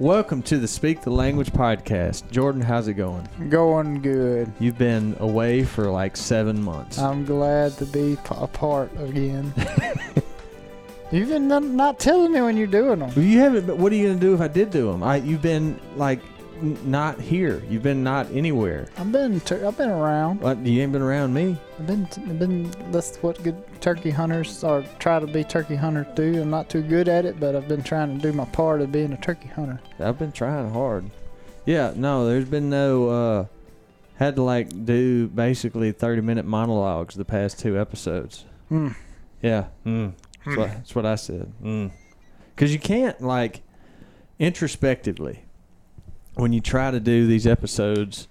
Welcome to the Speak the Language podcast. Jordan, how's it going? Going good. You've been away for like seven months. I'm glad to be p- apart again. You've been n- not telling me when you're doing them. You haven't. But what are you gonna do if I did do them? I you've been like not here. You've been not anywhere. I've been tur- I've been around. What? You ain't been around me. I've been t- I've been that's what good turkey hunters or try to be turkey hunters do. I'm not too good at it, but I've been trying to do my part of being a turkey hunter. I've been trying hard. Yeah. No, there's been no. uh Had to like do basically 30 minute monologues the past two episodes. Hmm. Yeah. Mm. That's, what, that's what I said. Because you can't, like, introspectively, when you try to do these episodes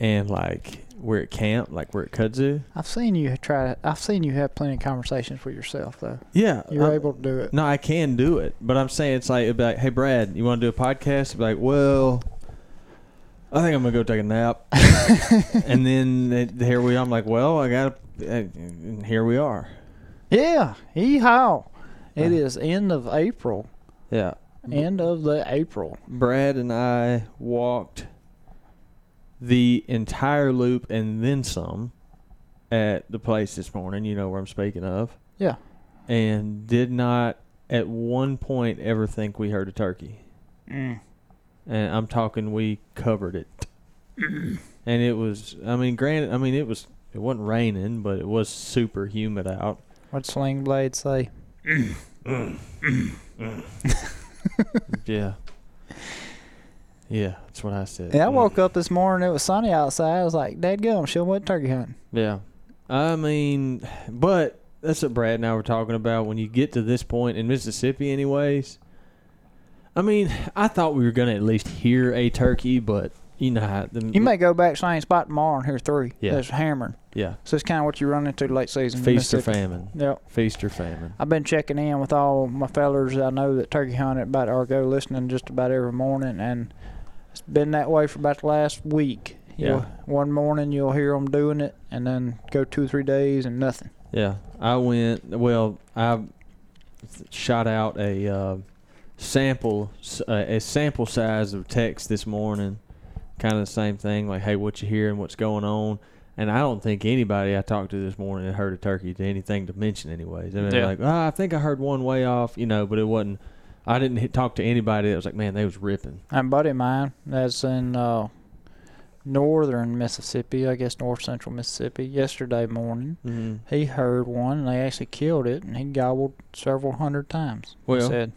and, like, we're at camp, like we're at kudzu. I've seen you try. I've seen you have plenty of conversations with yourself though. Yeah. You're I'm- able to do it. No, I can do it. But I'm saying it's like, it'd be like hey, Brad, you want to do a podcast? It'd be like, well, I think I'm going to go take a nap. and then it, here we are. I'm like, well, I got to, and here we are. Yeah. Yeehaw! It Uh. is end of April. Yeah. End of the April. Brad and I walked the entire loop and then some at the place this morning. You know where I'm speaking of. Yeah. And did not at one point ever think we heard a turkey. Mm. And I'm talking we covered it. and it was I mean granted I mean it was it wasn't raining, but it was super humid out. What'd Sling Blade say? Yeah. Yeah, that's what I said. Yeah, I woke up this morning. It was sunny outside. I was like, "Dad, gum, she went turkey hunting." Yeah. I mean, but that's what Brad and I were talking about. When you get to this point in Mississippi, anyways, I mean, I thought we were going to at least hear a turkey, but you know how. The, You may go back same spot tomorrow and hear three. Yeah. That's hammering. Yeah. So it's kind of what you run into late season. Feast or famine. Yep. Feast or famine. I've been checking in with all my fellers I know that turkey hunt about or go listening just about every morning, and it's been that way for about the last week. You'll- Yeah. One morning you'll hear them doing it, and then go two or three days and nothing. Yeah. I went, well, I shot out a uh, sample, uh, a sample size of text this morning. Kind of the same thing, like, hey, what you hearing? What's going on? And I don't think anybody I talked to this morning had heard a turkey to anything to mention, anyways. I mean, Yeah. like, oh, I think I heard one way off, you know, but it wasn't. I didn't hit, talk to anybody that was like, man, they was ripping. And a buddy of mine that's in uh, northern Mississippi, I guess north central Mississippi, yesterday morning, Mm-hmm. he heard one and they actually killed it and he gobbled several hundred times. he Well. said.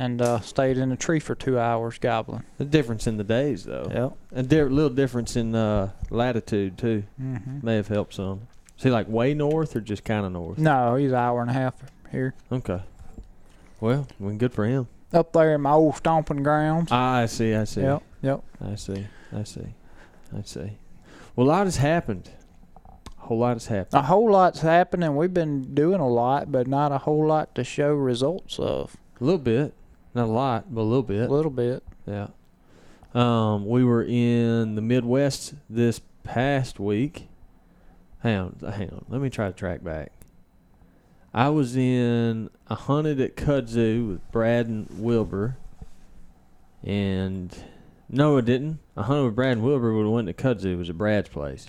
And uh, stayed in a tree for two hours gobbling. The difference in the days, though, Yep. a di- little difference in uh, latitude too, hmm may have helped some. Is he like way north or just kind of north? No, he's an hour and a half here. Okay. Well, well, good for him. Up there in my old stomping grounds. Ah, I see. I see. Yep. Yep. I see. I see. I see. Well, a lot has happened. A whole lot has happened. A whole lot's happened and we've been doing a lot, but not a whole lot to show results of. A little bit, not a lot, but a little bit. A little bit. Yeah. Um, we were in the Midwest this past week. Hang on, hang on. Let me try to track back. I was in I hunted at Kudzu with Brad and Wilbur, and no, I didn't. I hunted with Brad and Wilbur. We went to Kudzu. It was at Brad's place,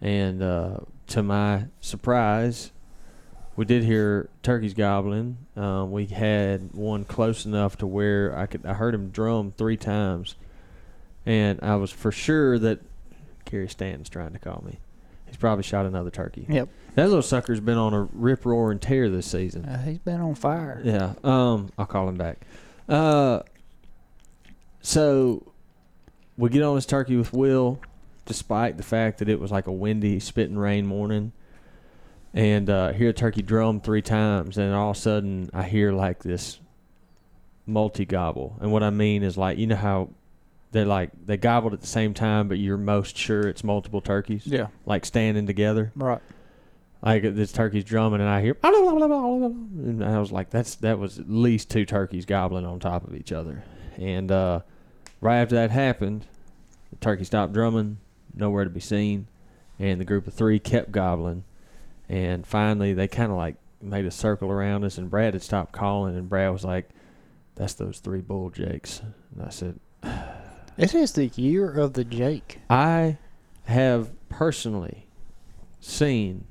and uh, to my surprise, we did hear turkeys gobbling. Um, we had one close enough to where I could. I heard him drum three times, and I was for sure that Gary Stanton's trying to call me. He's probably shot another turkey. Yep. That little sucker's been on a rip roar and tear this season. Uh, he's been on fire. Yeah. Um, I'll call him back. Uh, so we get on this turkey with Will, despite the fact that it was like a windy, spitting rain morning, and uh, hear a turkey drum three times, and all of a sudden I hear like this multi gobble, and what I mean is like you know how they like they gobbled at the same time, but you're most sure it's multiple turkeys, Yeah. like standing together? Right. like this turkey's drumming and I hear and I was like that's that was at least two turkeys gobbling on top of each other. And uh, right after that happened the turkey stopped drumming nowhere to be seen and the group of three kept gobbling and finally they kind of like made a circle around us and Brad had stopped calling and Brad was like That's those three bull jakes. And I said, It is the year of the Jake. I have personally seen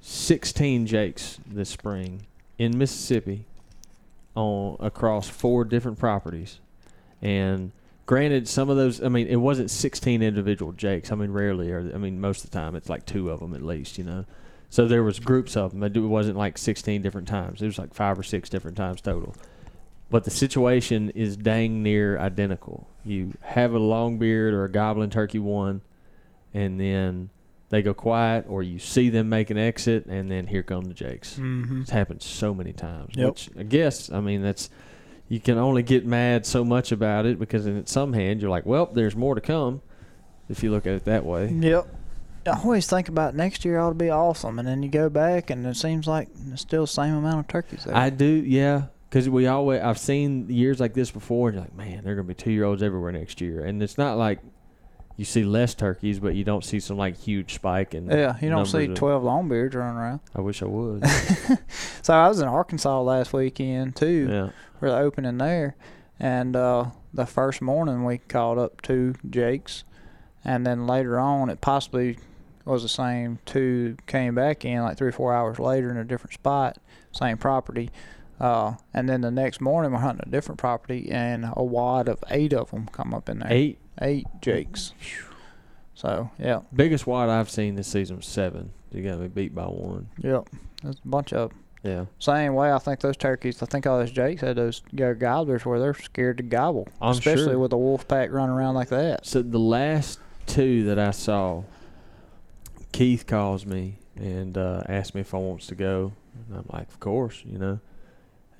16 jakes this spring in Mississippi on across four different properties. And granted some of those I mean it wasn't 16 individual jakes. I mean rarely or I mean most of the time it's like two of them at least, you know. So there was groups of them. It wasn't like 16 different times. It was like 5 or 6 different times total. But the situation is dang near identical. You have a long beard or a goblin turkey one and then they go quiet, or you see them make an exit, and then here come the Jakes. Mm-hmm. It's happened so many times. Yep. Which I guess, I mean, that's you can only get mad so much about it because in some hand you're like, well, there's more to come. If you look at it that way, Yep. I always think about next year ought to be awesome, and then you go back and it seems like it's still the same amount of turkeys there. I do, yeah. Because we always, I've seen years like this before, and you're like, man, they're gonna be two year olds everywhere next year, and it's not like you see less turkeys, but you don't see some like huge spike in. yeah, you don't see 12 longbeards running around. I wish I would. So I was in Arkansas last weekend too. yeah. for the opening there. And uh, the first morning we called up two Jakes, and then later on it possibly was the same two came back in like three or four hours later in a different spot, same property. Uh, and then the next morning we're hunting a different property, and a wad of eight of them come up in there. Eight eight Jakes. So yeah, biggest wide I've seen this season was seven. You got me beat by one. yep, there's a bunch of. Yeah. Same way, I think those turkeys. I think all those jakes had those go gobblers where they're scared to gobble, I'm especially sure. with a wolf pack running around like that. So the last two that I saw, Keith calls me and uh, asks me if I wants to go, and I'm like, of course, you know.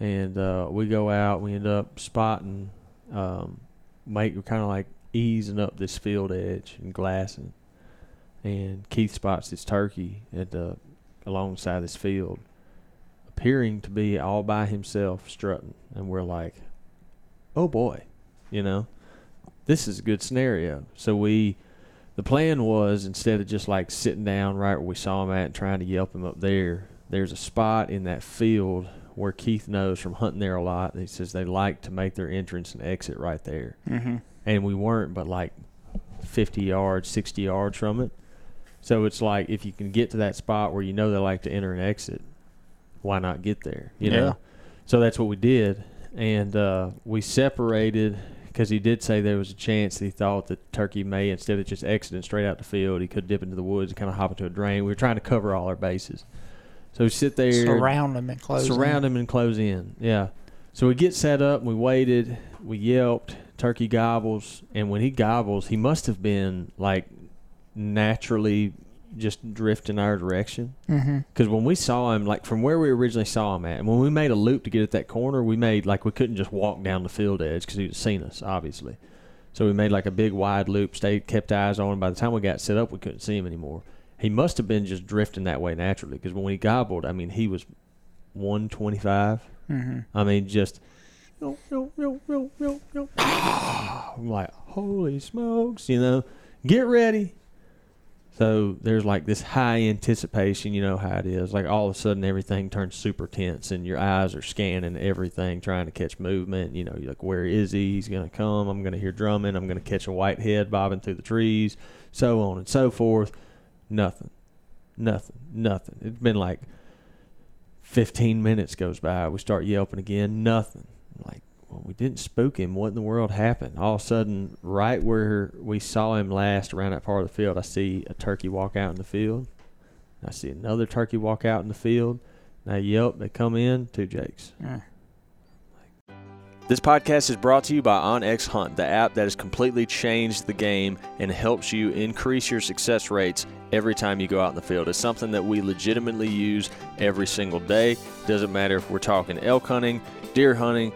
And uh, we go out. We end up spotting, um, make kind of like easing up this field edge and glassing. And Keith spots this turkey at the alongside this field, appearing to be all by himself strutting, and we're like, oh boy, you know this is a good scenario. So we, the plan was instead of just like sitting down right where we saw him at and trying to yelp him up there, there's a spot in that field where Keith knows from hunting there a lot. He says they like to make their entrance and exit right there. Mm-hmm. And we weren't but like 50 yards, 60 yards from it. So it's like if you can get to that spot where you know they like to enter and exit, why not get there? You Yeah. know. So that's what we did, and uh, we separated because he did say there was a chance that he thought that turkey may instead of just exiting straight out the field, he could dip into the woods and kind of hop into a drain. We were trying to cover all our bases, so we sit there, Surround them and close. surround him and close in. Yeah. So we get set up. We waited. We yelped. Turkey gobbles, and when he gobbles, he must have been like naturally just drifting our direction. Mm-hmm. Because when we saw him, like from where we originally saw him at, and when we made a loop to get at that corner, we made like we couldn't just walk down the field edge because he'd seen us, obviously. So we made like a big wide loop, stayed, kept eyes on him. By the time we got set up, we couldn't see him anymore. He must have been just drifting that way naturally because when he gobbled, I mean, he was 125. Mm-hmm. I mean, just. Yo, yo, yo, yo, yo, yo. I'm like, holy smokes, you know, get ready. So there's like this high anticipation, you know how it is. Like all of a sudden everything turns super tense and your eyes are scanning everything, trying to catch movement. You know, you're like, where is he? He's going to come. I'm going to hear drumming. I'm going to catch a white head bobbing through the trees, so on and so forth. Nothing. Nothing. Nothing. It's been like 15 minutes goes by. We start yelping again. Nothing. Like, well, we didn't spook him. What in the world happened? All of a sudden, right where we saw him last around that part of the field, I see a turkey walk out in the field. I see another turkey walk out in the field. And I yelp. They come in. Two jakes. Mm. This podcast is brought to you by OnX Hunt, the app that has completely changed the game and helps you increase your success rates every time you go out in the field. It's something that we legitimately use every single day. Doesn't matter if we're talking elk hunting, deer hunting,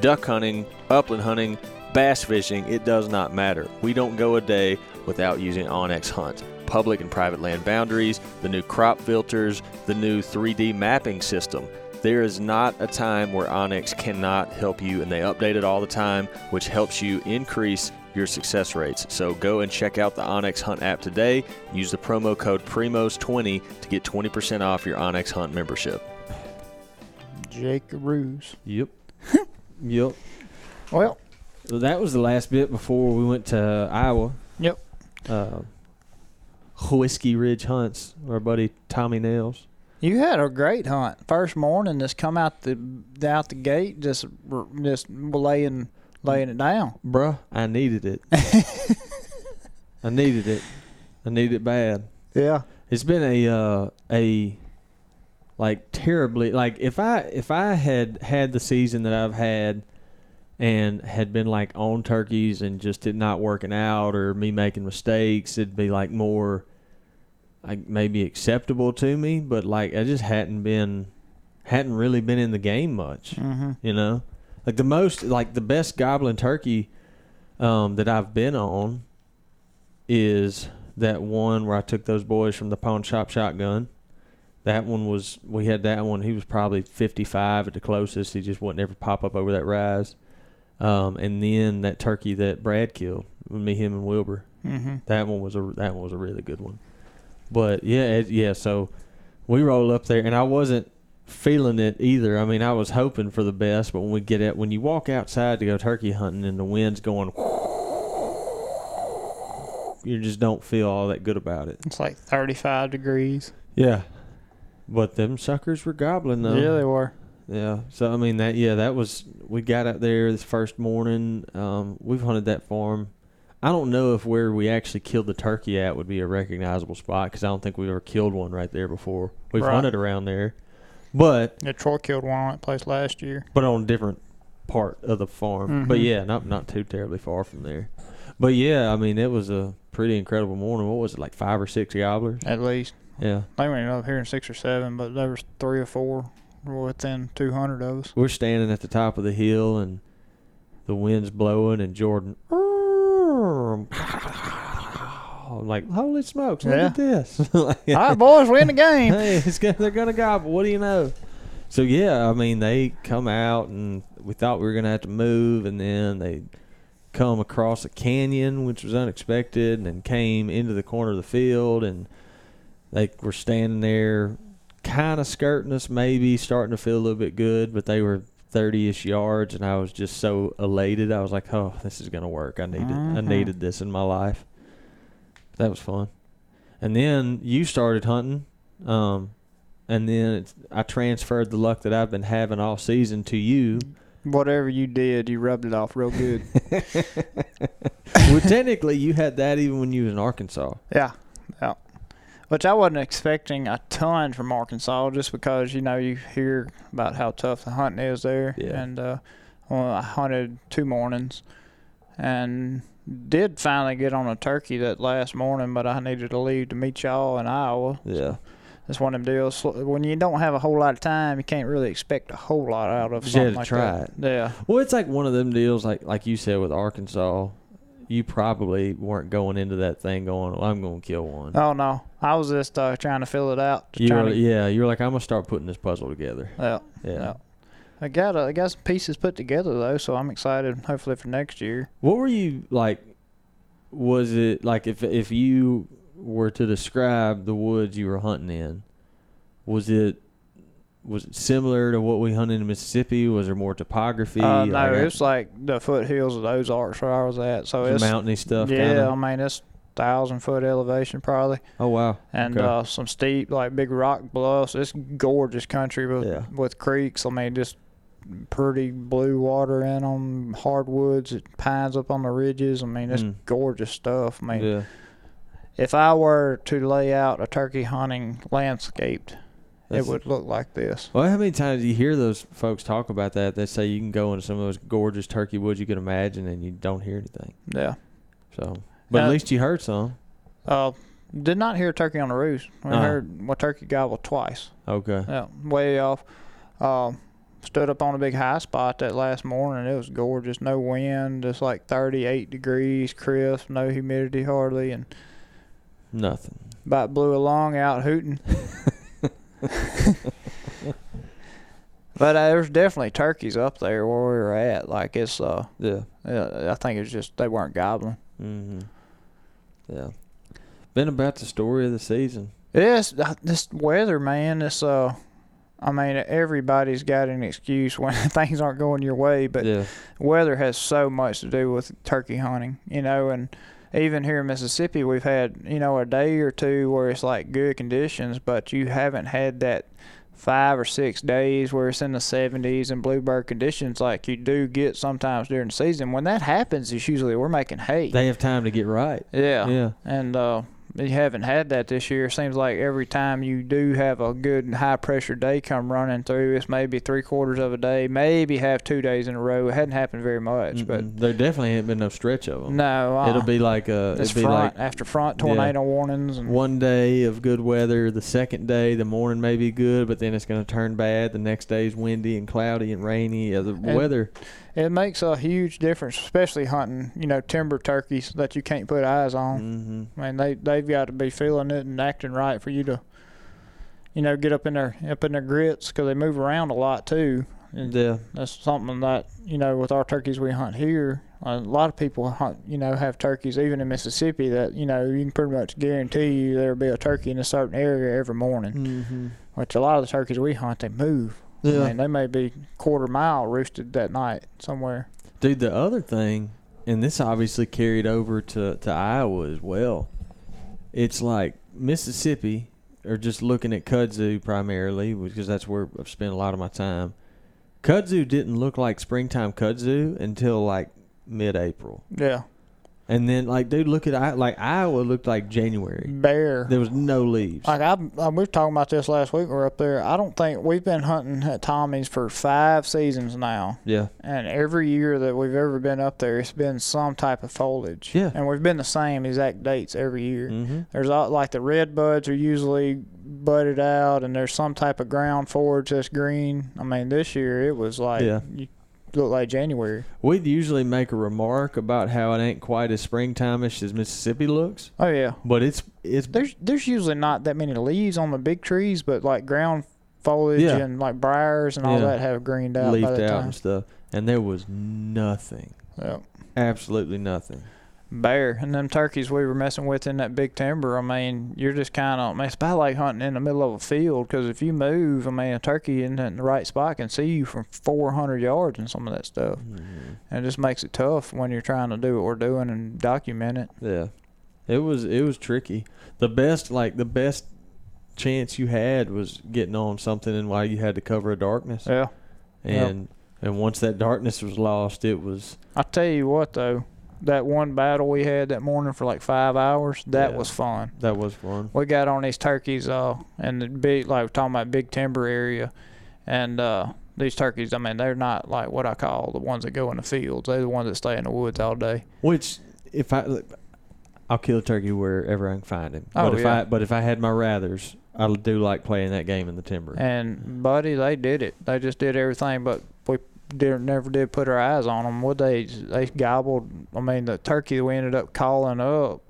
duck hunting, upland hunting, bass fishing, it does not matter. We don't go a day without using OnX Hunt. Public and private land boundaries, the new crop filters, the new 3D mapping system. There is not a time where OnX cannot help you, and they update it all the time, which helps you increase your success rates. So go and check out the OnX Hunt app today. Use the promo code PRIMOS20 to get 20% off your OnX Hunt membership. Jake Ruse. Yep. Yep. Well, So that was the last bit before we went to Iowa. Yep. Uh, Whiskey Ridge hunts. Our buddy Tommy Nails. you had a great hunt. First morning, just come out the out the gate, just just laying laying it down. Bruh, I needed it. I needed it. I needed it bad. Yeah. It's been a uh, a like terribly like if I if I had had the season that I've had and had been like on turkeys and just it not working out or me making mistakes, it'd be like more like maybe acceptable to me. But like I just hadn't been hadn't really been in the game much. Mm-hmm. You know, like the most, like the best goblin turkey um, that I've been on is that one where I took those boys from the pawn shop shotgun. That one was we had that one. He was probably 55 at the closest. He just wouldn't ever pop up over that rise. Um, and then that turkey that Brad killed, with me, him, and Wilbur. Mm-hmm. That one was a that one was a really good one. But yeah, it, yeah. So we roll up there, and I wasn't feeling it either. I mean, I was hoping for the best, but when we get out, when you walk outside to go turkey hunting, and the wind's going, you just don't feel all that good about it. It's like 35 degrees. Yeah. But them suckers were gobbling though. Yeah, they were. Yeah. So I mean that yeah, that was we got out there this first morning. Um, we've hunted that farm. I don't know if where we actually killed the turkey at would be a recognizable spot because I don't think we've ever killed one right there before. We've Right. hunted around there, but Yeah, Troy killed one on that place last year. but on a different part of the farm. But Mhm. yeah, not not too terribly far from there. But yeah, I mean it was a pretty incredible morning. What was it like five or six gobblers? At least. Yeah. They were up here in six or seven, but there was three or four within 200 of us. We're standing at the top of the hill and the wind's blowing and Jordan. I'm like, holy smokes, look Yeah. at this. Like, All right, boys, we in the game. hey, gonna, they're going to gobble. What do you know? So, yeah, I mean, they come out and we thought we were going to have to move, and then they come across a canyon, which was unexpected, and then came into the corner of the field, and they were standing there kind of skirting us, maybe starting to feel a little bit good, but they were 30-ish yards, and I was just so elated. I was like, "Oh, this is gonna work. I needed, I Mhm. needed this in my life." That was fun. And then you started hunting, um, and then it's, I transferred the luck that I've been having all season to you. Whatever you did, you rubbed it off real good. well, technically, you had that even when you was in Arkansas. yeah. Which I wasn't expecting a ton from Arkansas, just because you know you hear about how tough the hunting is there. Yeah. And uh, well, I hunted two mornings, and did finally get on a turkey that last morning, but I needed to leave to meet y'all in Iowa. Yeah, It's one of them deals. When you don't have a whole lot of time, you can't really expect a whole lot out of you had to like try that. it. Yeah. Well, it's like one of them deals, like like you said with Arkansas. You probably weren't going into that thing going, well, "I'm going to kill one." Oh no, I was just uh, trying to fill it out. You were, to, yeah, you were like, "I'm gonna start putting this puzzle together." yeah. Yeah. Yeah. I got uh, I got some pieces put together though, so I'm excited. Hopefully for next year. What were you like? Was it like if if you were to describe the woods you were hunting in, was it was it similar to what we hunted in Mississippi? Was there more topography? Uh, no, like, it's like the foothills of the Ozarks where I was at. So it's mountainy stuff. yeah, kinda? I mean it's thousand foot elevation probably, Oh wow. and Okay. uh, some steep like big rock bluffs. It's gorgeous country with Yeah. with creeks. I mean just pretty blue water in them, hardwoods, it pines up on the ridges. I mean it's Mm. gorgeous stuff. I mean yeah. if I were to lay out a turkey hunting landscape, That's- it would look like this. Well, how many times do you hear those folks talk about that? They say you can go into some of those gorgeous turkey woods you can imagine, and you don't hear anything. Yeah. So, but at Uh, least you heard some. Uh, did not hear turkey on the roost. We Uh-huh. heard my turkey gobble twice. Okay. Yeah, way off. Um, stood up on a big high spot that last morning. It was gorgeous. No wind, just like 38 degrees, crisp, no humidity hardly, and Nothing. about blew along out hooting. but uh, there's definitely turkeys up there where we were at. Like it's uh, Yeah. yeah, I think it's just they weren't gobbling. Mm-hmm. Yeah. Been about the story of the season. Is uh, this weather, man. This uh, I mean, everybody's got an excuse when things aren't going your way, but yeah. weather has so much to do with turkey hunting, you know, and even here in Mississippi, we've had, you know, a day or two where it's like good conditions, but you haven't had that five or six days where it's in the 70s and bluebird conditions like you do get sometimes during the season. When that happens, it's usually we're making hay. They have time to get right. yeah. Yeah. And uh, you haven't had that this year. Seems like every time you do have a good high pressure day come running through, it's maybe three quarters of a day, maybe have two days in a row. It hadn't happened very much, but Mm-mm. there definitely ain't been no stretch of them. no, uh, It'll be like a it'll be front like after front tornado warnings and one day of good weather. The second day, the morning may be good, but then it's going to turn bad. The next day is windy and cloudy and rainy. Yeah, the And- weather. It makes a huge difference, especially hunting, you know, timber turkeys that you can't put eyes on. hmm I mean, they they've got to be feeling it and acting right for you to, you know, get up in their up in their grits because they move around a lot too. And Yeah. that's something that you know with our turkeys we hunt here. A lot of people hunt, you know, have turkeys even in Mississippi that you know you can pretty much guarantee you there'll be a turkey in a certain area every morning. hmm Which a lot of the turkeys we hunt they move. Yeah. I mean, they may be quarter mile roosted that night somewhere. Dude, the other thing, and this obviously carried over to, to Iowa as well. It's like Mississippi, or just looking at kudzu primarily, because that's where I've spent a lot of my time. Kudzu didn't look like springtime kudzu until like mid April. Yeah, And then, like, dude, look at I like Iowa looked like January. Bare. There was no leaves. Like I, I, we were talking about this last week. We're up there. I don't think we've been hunting at Tommy's for five seasons now, Yeah. and every year that we've ever been up there, it's been some type of foliage. Yeah. and we've been the same exact dates every year. Mm-hmm. There's all, like the red buds are usually budded out, and there's some type of ground forage that's green. I mean, this year it was like Yeah. you look like January. We'd usually make a remark about how it ain't quite as springtime-ish as Mississippi looks, Oh yeah, but it's it's there's there's usually not that many leaves on the big trees, but like ground foliage Yeah. and like briars and all Yeah. that have greened out by leafed that out time. and stuff, and there was nothing, Yeah. absolutely nothing. Bear and them turkeys we were messing with in that big timber. I mean, you're just kind of. I mean, it's about like hunting in the middle of a field because if you move, I mean, a turkey in the right spot can see you from 400 yards and some of that stuff. Mm-hmm. And it just makes it tough when you're trying to do what we're doing and document it. Yeah, it was it was tricky. The best like the best chance you had was getting on something and while you had to cover a darkness, Yeah. Yep. and and once that darkness was lost, it was I tell you what though, that one battle we had that morning for like five hours, that Yeah. was fun. that was fun. we got on these turkeys uh and the big like we're talking about big timber area and uh these turkeys i mean they're not like what i call the ones that go in the fields they're the ones that stay in the woods all day Which if I I'll kill a turkey wherever I can find him. Oh, but if yeah. I but if I had my rathers, I do like playing that game in the timber. and buddy they did it they just did everything but did, never did put our eyes on them What they they gobbled i mean the turkey that we ended up calling up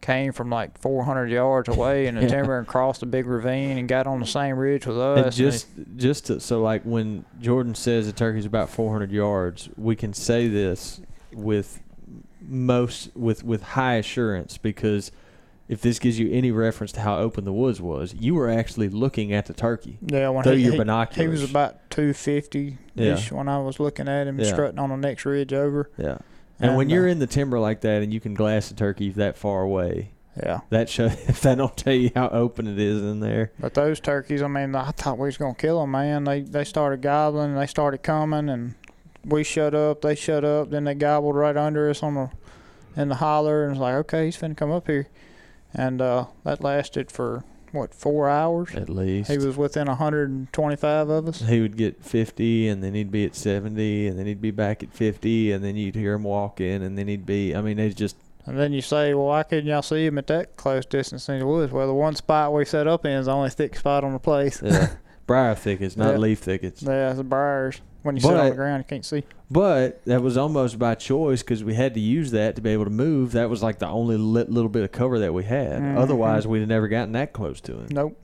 came from like 400 yards away in the Yeah. timber and crossed a big ravine and got on the same ridge with us And and just just to, so like when Jordan says the turkey's about 400 yards, we can say this with most with with high assurance because if this gives you any reference to how open the woods was, you were actually looking at the turkey Yeah, when through he, your he, binoculars. he was about two fifty ish when I was looking at him Yeah. strutting on the next ridge over. yeah. And, when uh, you're in the timber like that and you can glass a turkey that far away, Yeah, that show if that don't tell you how open it is in there. but those turkeys, I mean, I thought we was gonna kill them, man. They they started gobbling, they started coming, and we shut up. They shut up. Then they gobbled right under us on the in the holler, and it's like, okay, he's finna come up here, and uh, that lasted for what four hours. At least He was within 125 of us. he would get 50 and then he'd be at 70 and then he'd be back at 50 and then you'd hear him walking and then he'd be i mean they just And then you say, well, why couldn't y'all see him at that close distance in the woods? Well, the one spot we set up in is the only thick spot on the place. yeah, briar thickets not Yeah. leaf thickets Yeah, the briars. When you sit on the But- ground, you can't see. but that was almost by choice because we had to use that to be able to move that was like the only lit, little bit of cover that we had Mhm. otherwise we'd have never gotten that close to him Nope.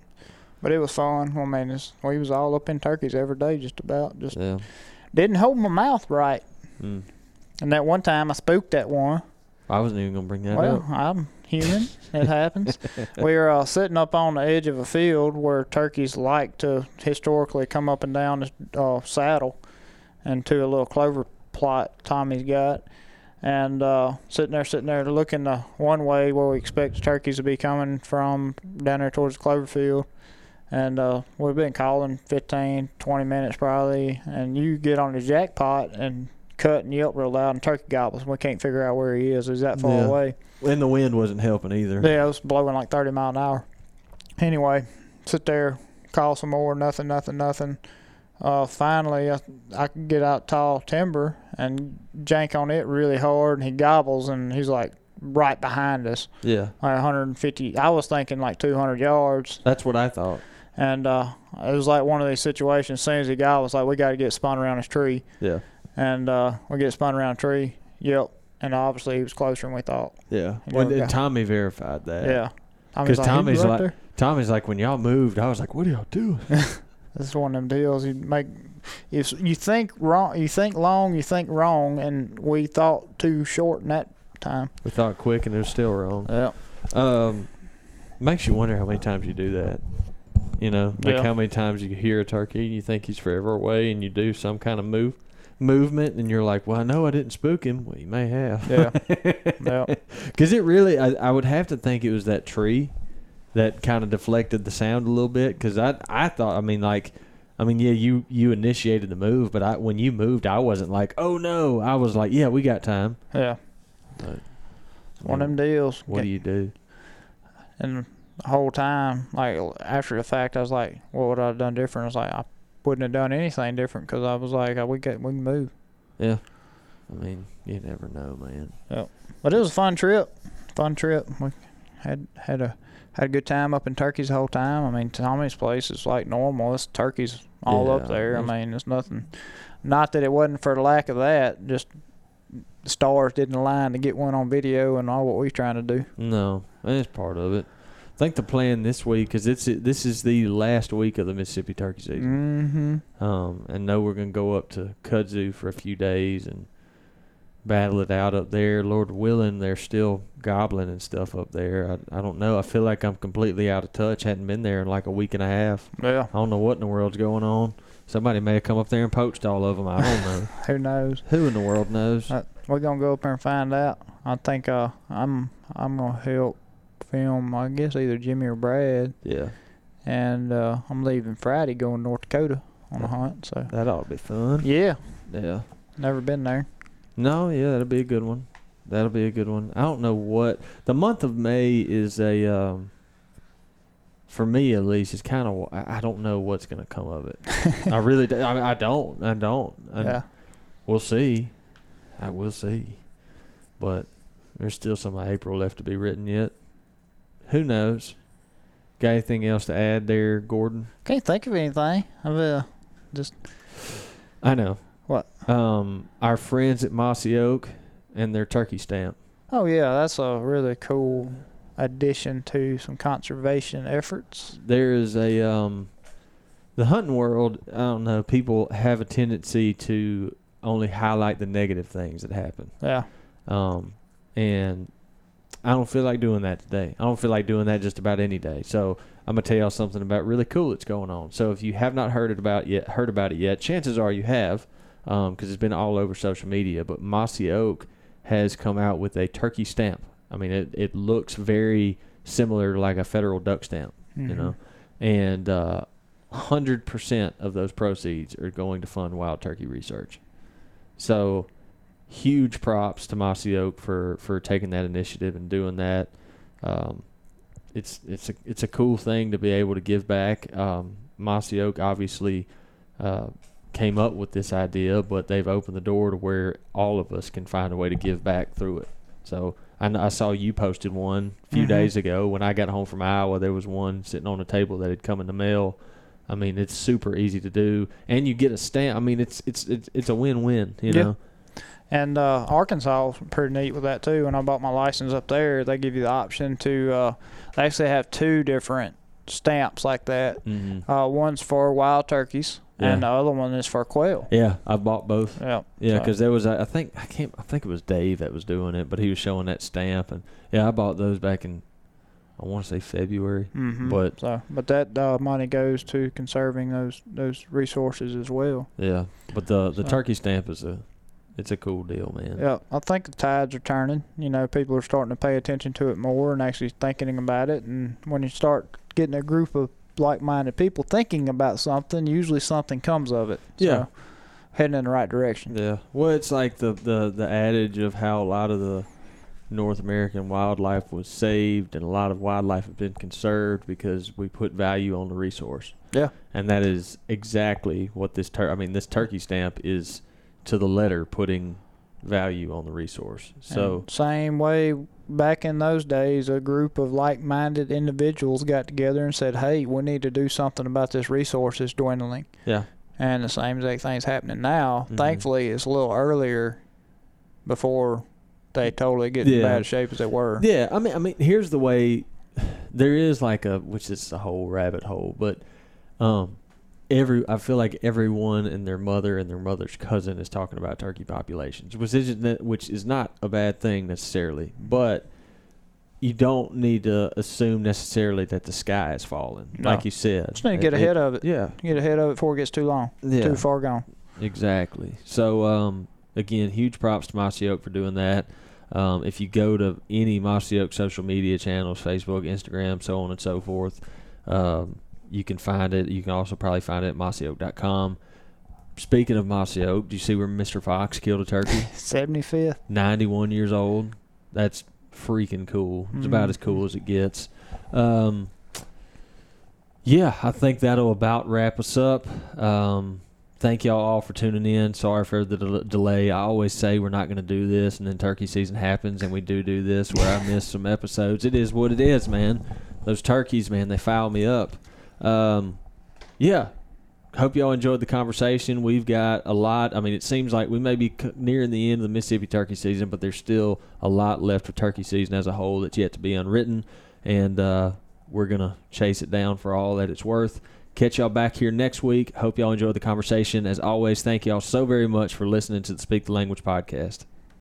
But it was fun. Mean, it's, we was all up in turkeys every day, just about. Just yeah didn't hold my mouth right. mm. And that one time, I spooked that one. I wasn't even gonna bring that Well, up. Well, I'm human. it happens. We were uh, sitting up on the edge of a field where turkeys like to historically come up and down the uh, saddle and to a little clover plot Tommy's got. And uh, sitting there, sitting there, looking the one way where we expect the turkeys to be coming from down there towards the clover field. And uh, we've been calling 15, 20 minutes probably. And you get on the jackpot and cut and yelp real loud, and turkey gobbles. We can't figure out where he is. He's that far Yeah. away. And the wind wasn't helping either. Yeah, it was blowing like 30 mile an hour. Anyway, sit there, call some more, nothing, nothing, nothing. Uh, finally, I, I could get out tall timber and jank on it really hard, and he gobbles, and he's like right behind us, Yeah, like 150. I was thinking like 200 yards, that's what I thought. and uh, it was like one of these situations. As soon as he gobbles, like we got to get spun around this tree, Yeah, and uh, we get spun around a tree. Yep, and obviously he was closer than we thought. yeah. When and Tommy verified that. Yeah. Because "He Tommy's right like, there." Tommy's like, when y'all moved, I was like, what are y'all doing? This is one of them deals you make. If you think wrong, you think long, you think wrong, and we thought too short in that time. we thought quick, and it was still wrong. Yeah, Um, makes you wonder how many times you do that. You know, like Yeah. how many times you hear a turkey and you think he's forever away, and you do some kind of move movement, and you're like, "Well, I know I didn't spook him." Well, you may have. Yeah. yeah, Because it really, I, I would have to think it was that tree that kind of deflected the sound a little bit. Because I, I thought, I mean, like, I mean, yeah, you you initiated the move, but I when you moved, I wasn't like, "Oh no," I was like, "Yeah, we got time." yeah. But, One of them deals. What do you do? And the whole time, like after the fact, I was like, "What would I have done different?" I was like, "I wouldn't have done anything different because I was like, uh, we got we can move." Yeah, I mean, you never know, man. But it was a fun trip. Fun trip. We had had a had a good time up in Turkey's the whole time. I mean, Tommy's place is like normal. It's turkeys all Yeah, up there. I mean, it's nothing. Not that it wasn't for lack of that. Just the stars didn't align to get one on video and all what we're trying to do. No, that's part of it. I think the plan this week, because it's this is the last week of the Mississippi turkey season. Mm-hmm. Um, and know we're gonna go up to Kudzu for a few days and battle it out up there. Lord willing, they're still gobbling and stuff up there. I, I don't know. I feel like I'm completely out of touch. Hadn't been there in like a week and a half. Yeah. I don't know what in the world's going on. Somebody may have come up there and poached all of them. I don't know. Who knows? Who in the world knows? Uh, We're gonna go up there and find out. I think uh, I'm I'm gonna help film. I guess either Jimmy or Brad. Yeah, And uh, I'm leaving Friday, going to North Dakota on a hunt. So that ought to be fun. yeah, Yeah. never been there. No, yeah, that'll be a good one. That'll be a good one. I don't know what the month of May is a um, for me at least. It's kind of I I don't know what's gonna come of it. I really do. I, I don't. I don't. I, yeah. We'll see. I will see. But there's still some of April left to be written yet. Who knows? Got anything else to add there, Gordon? Can't think of anything. I've uh, just I know. Um, our friends at Mossy Oak and their turkey stamp. oh yeah, that's a really cool addition to some conservation efforts. there is a um the hunting world i don't know people have a tendency to only highlight the negative things that happen. Yeah, um and i don't feel like doing that today. I don't feel like doing that just about any day. So i'm gonna tell y'all something about really cool that's going on. So if you have not heard it about yet heard about it yet chances are you have um because it's been all over social media but mossy oak has come out with a turkey stamp i mean it, it looks very similar to like a federal duck stamp you Mhm. know, and uh, hundred percent of those proceeds are going to fund wild turkey research. So, huge props to Mossy Oak for for taking that initiative and doing that. Um, it's it's a it's a cool thing to be able to give back. Um, Mossy Oak obviously uh, came up with this idea, but they've opened the door to where all of us can find a way to give back through it. So I, I saw you posted one a few Mhm. days ago when I got home from Iowa. There was one sitting on the table that had come in the mail. I mean, it's super easy to do, and you get a stamp. I mean, it's it's it's, it's a win-win. You Yeah. know, And uh, Arkansas was pretty neat with that too. When I bought my license up there, they give you the option to. Uh, they actually have two different stamps like that. mm-hmm. Uh, one's for wild turkeys, and the other one is for quail. Yeah, I bought both. Yeah. Yeah, so- because there was a, I think I can't I think it was Dave that was doing it, but he was showing that stamp, and yeah, I bought those back in I want to say February. Mhm. But so, but that uh, money goes to conserving those those resources as well. yeah, but the the So- turkey stamp is a it's a cool deal, man. Yeah, I think the tides are turning. You know, people are starting to pay attention to it more and actually thinking about it. And when you start getting a group of like-minded people thinking about something, usually something comes of it. So, Yeah. heading in the right direction. Yeah. Well, it's like the, the, the adage of how a lot of the North American wildlife was saved and a lot of wildlife have been conserved because we put value on the resource. Yeah. And that is exactly what this tur- I mean this turkey stamp is to the letter putting value on the resource. So And same way back in those days, a group of like-minded individuals got together and said, "Hey, we need to do something about this resources dwindling." yeah. And the same exact thing's happening now. Mhm. Thankfully, it's a little earlier before they totally get in bad shape as they were. Yeah, I mean, I mean, here's the way. There is like a, which is a whole rabbit hole, but um, every I feel like everyone and their mother and their mother's cousin is talking about turkey populations, which isn't which is not a bad thing necessarily, but you don't need to assume necessarily that the sky is falling, No. like you said. Just need to get ahead of it. Yeah, Get ahead of it before it gets too long, yeah, too far gone. Exactly. So um, again, huge props to Mossy Oak for doing that. Um, if you go to any Mossy Oak social media channels, Facebook, Instagram, so on and so forth, um, you can find it. You can also probably find it at mossyoak.com. Speaking of Mossy Oak, do you see where Mr. Fox killed a turkey? 75th. 91 years old. That's freaking cool. It's about Mhm. as cool as it gets. Um, yeah, I think that'll about wrap us up. Um, thank y'all all for tuning in. Sorry for the del- delay. I always say we're not going to do this, and then turkey season happens, and we do do this where I miss some episodes. It is what it is, man. Those turkeys, man, they foul me up. Um, yeah, hope y'all enjoyed the conversation. We've got a lot. I mean, it seems like we may be nearing the end of the Mississippi turkey season, but there's still a lot left for turkey season as a whole that's yet to be unwritten, and uh, we're gonna chase it down for all that it's worth. Catch y'all back here next week. Hope y'all enjoyed the conversation. As always, thank y'all so very much for listening to the Speak the Language podcast.